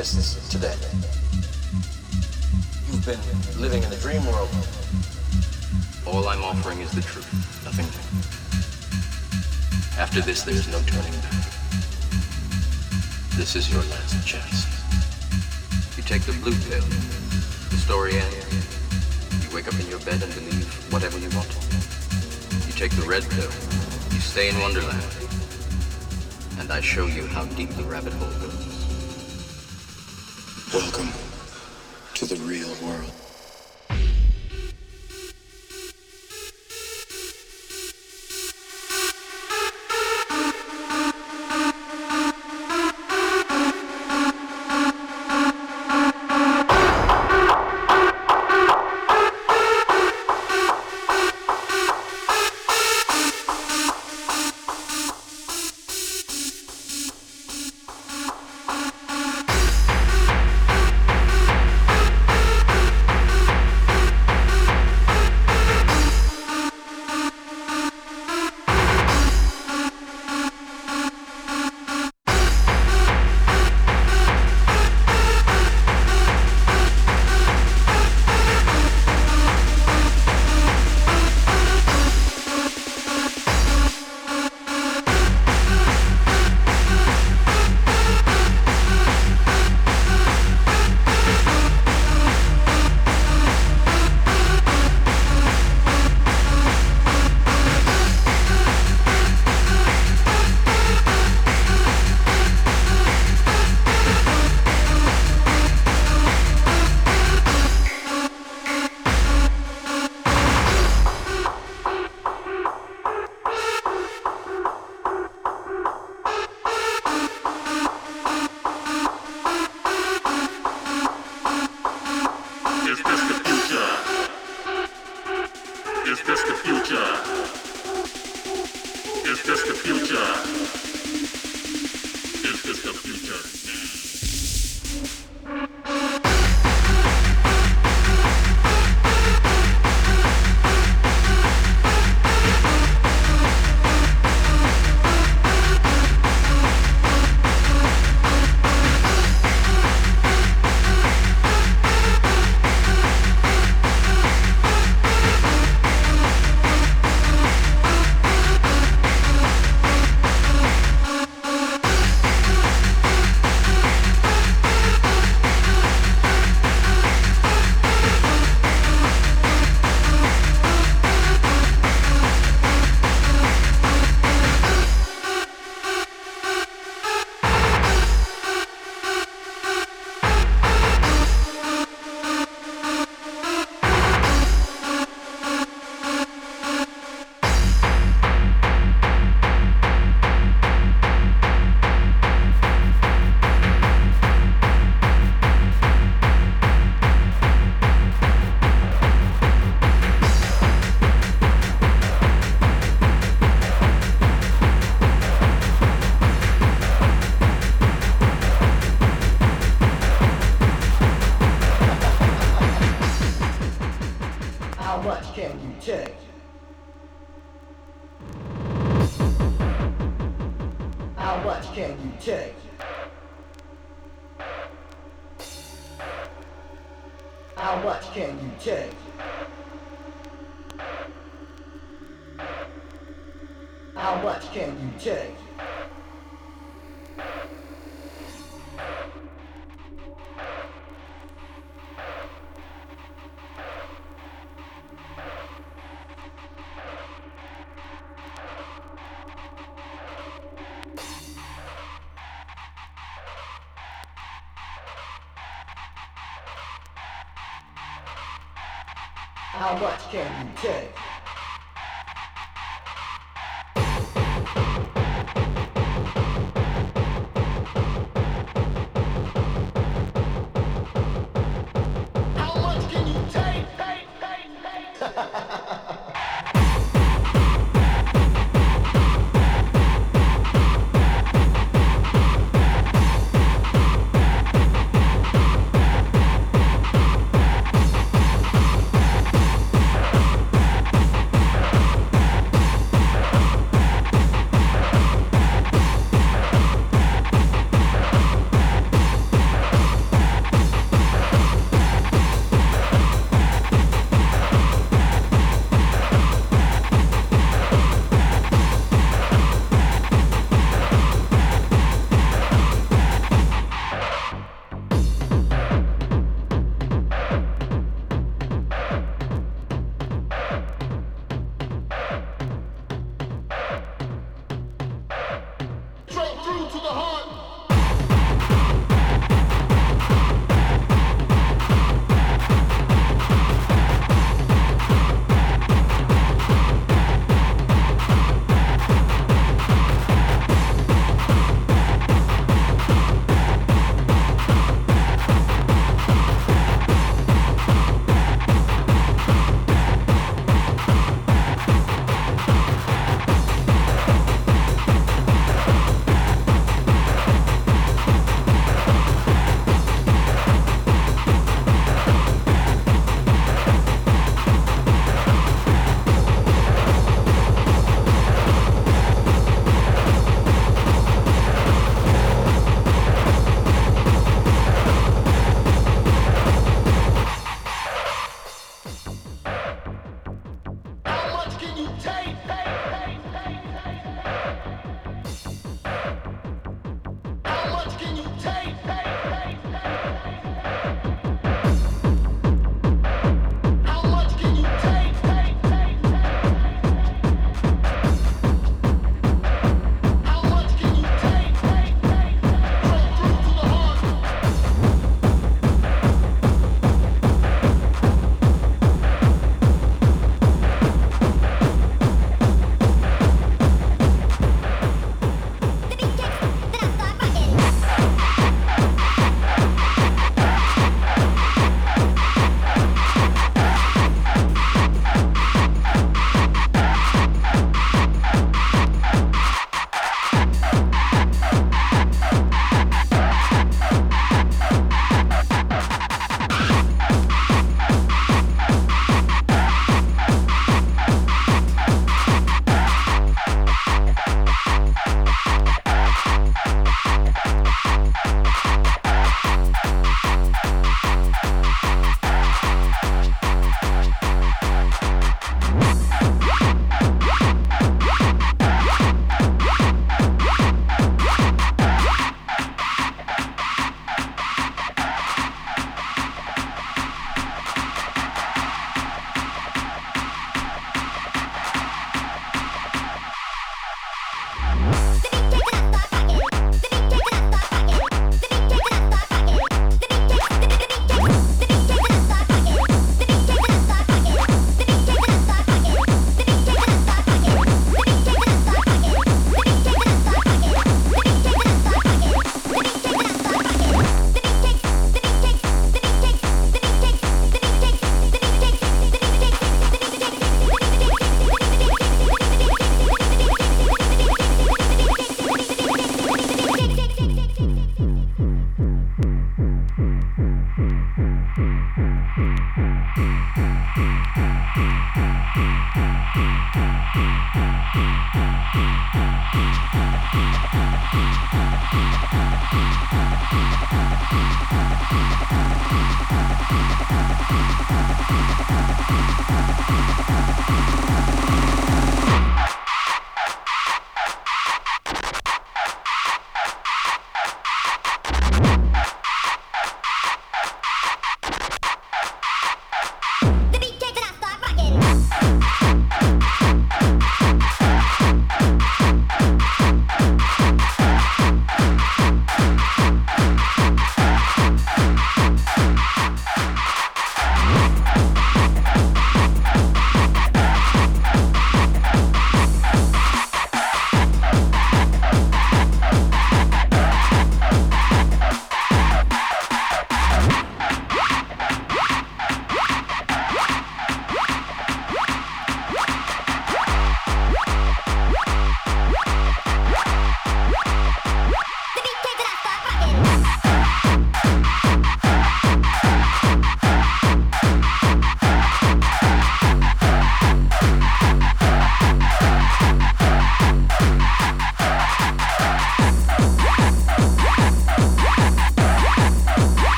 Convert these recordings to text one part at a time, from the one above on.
exists today. You've been living in a dream world. All I'm offering is the truth, nothing more. After this, there's no turning back. This is your last chance. You take the blue pill, the story ends. You wake up in your bed and believe whatever you want. You take the red pill, you stay in Wonderland and I show you how deep the rabbit hole goes. Welcome to the real world.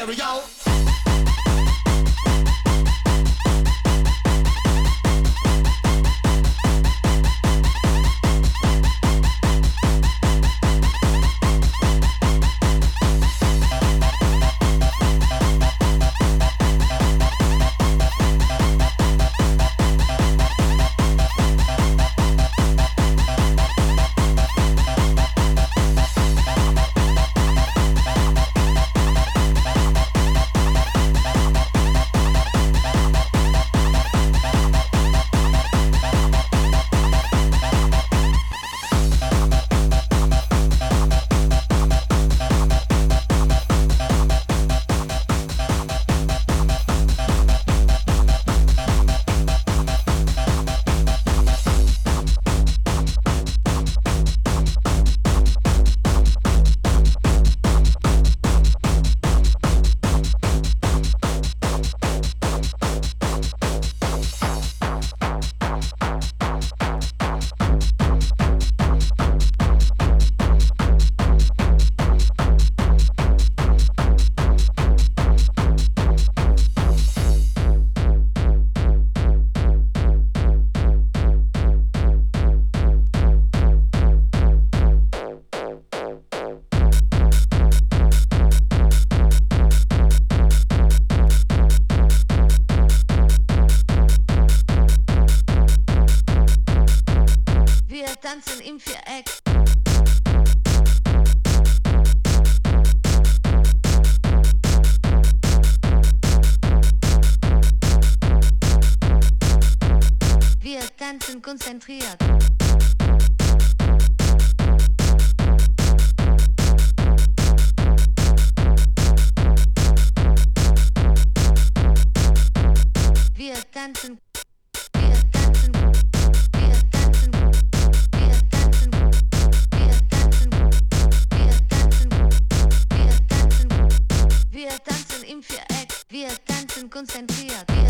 stereo. konzentriert. Wir tanzen, wir tanzen, wir tanzen, wir tanzen, wir tanzen, wir tanzen, wir tanzen, wir tanzen im Viereck, wir tanzen konzentriert, wir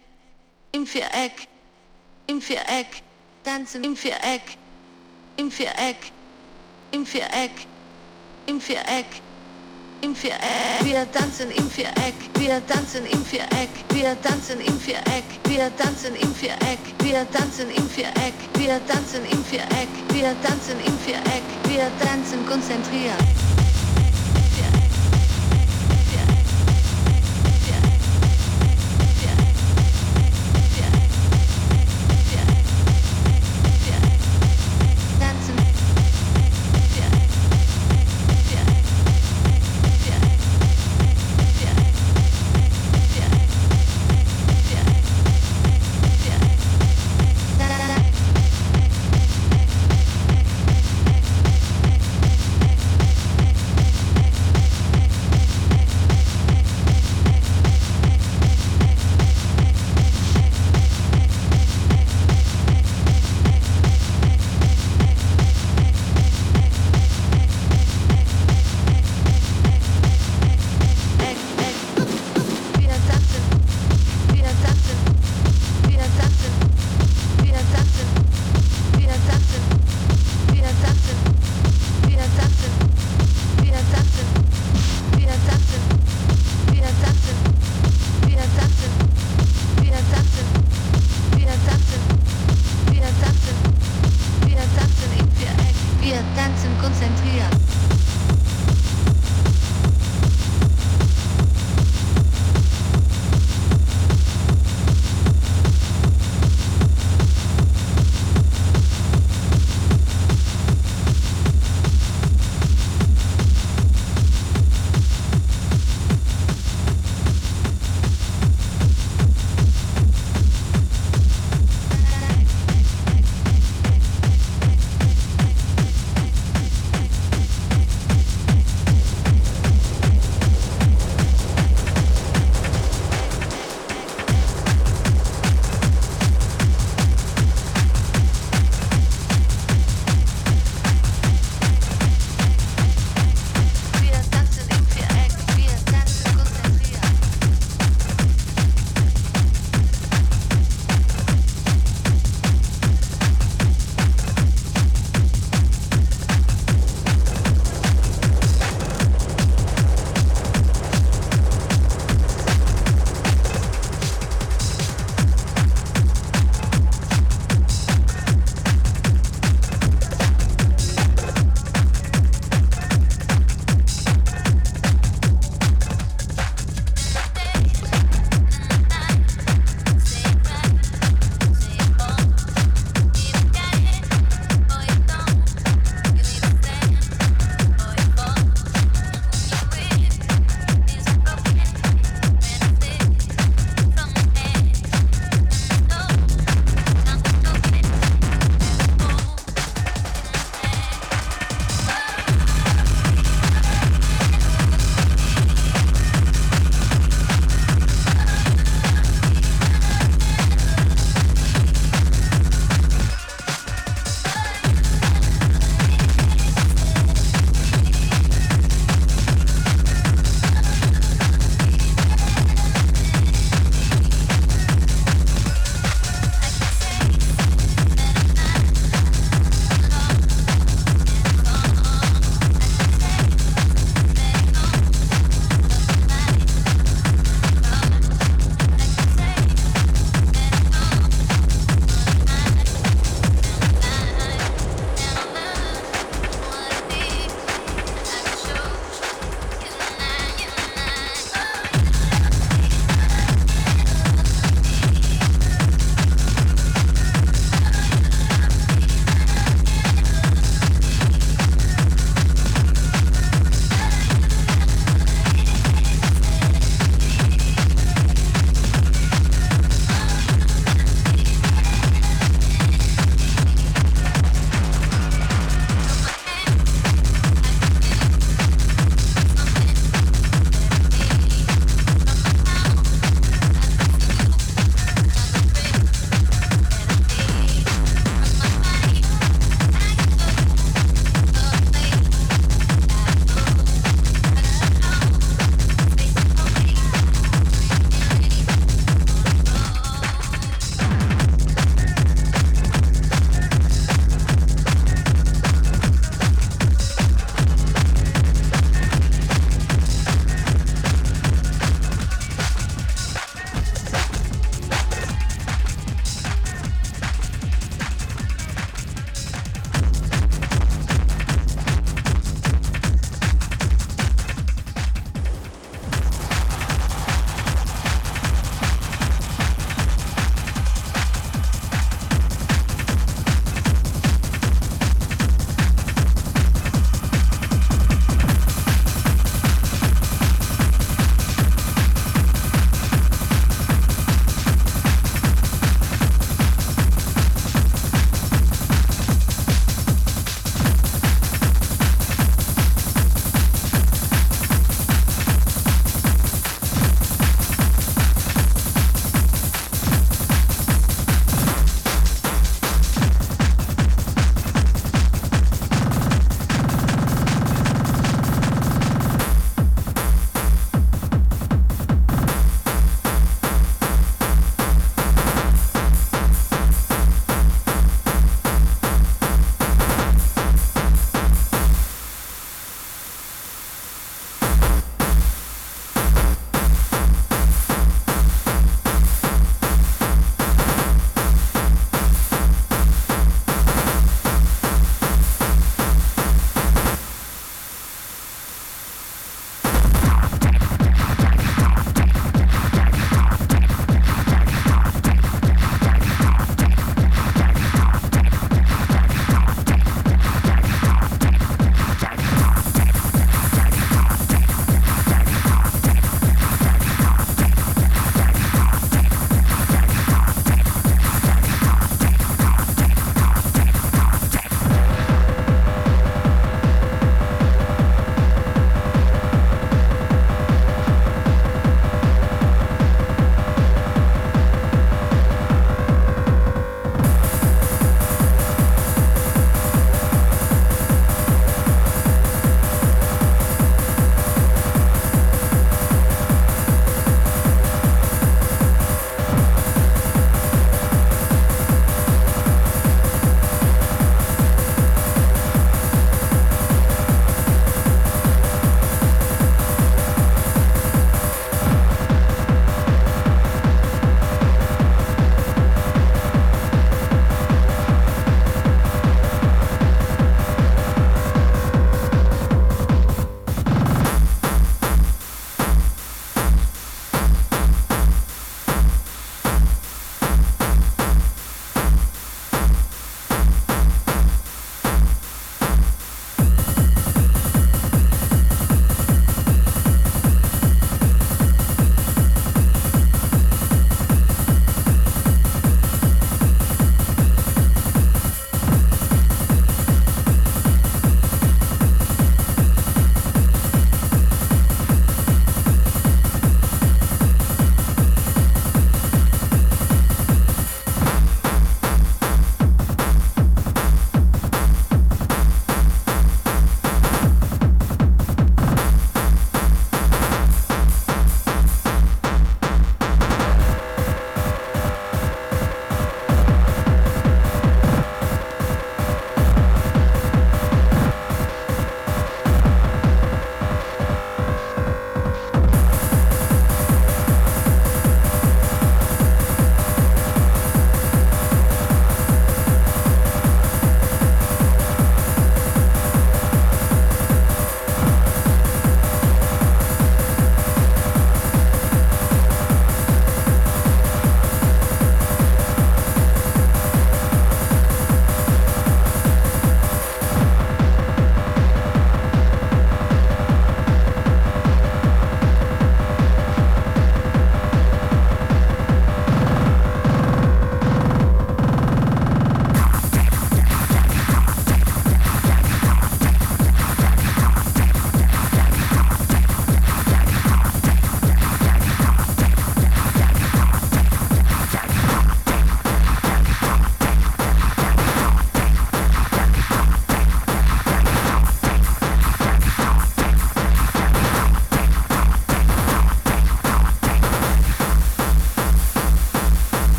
im Viereck, im Viereck, tanzen. Im Viereck, im Viereck, im Viereck, im Viereck, im Viereck. Wir tanzen im Viereck, wir tanzen im Viereck, wir tanzen im Viereck, wir tanzen im Viereck, wir tanzen im Viereck, wir tanzen im Viereck, wir tanzen im Viereck, wir tanzen konzentriert.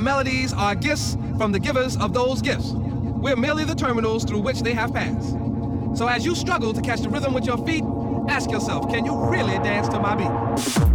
Our melodies are gifts from the givers of those gifts. We're merely the terminals through which they have passed. So as you struggle to catch the rhythm with your feet, ask yourself, can you really dance to my beat?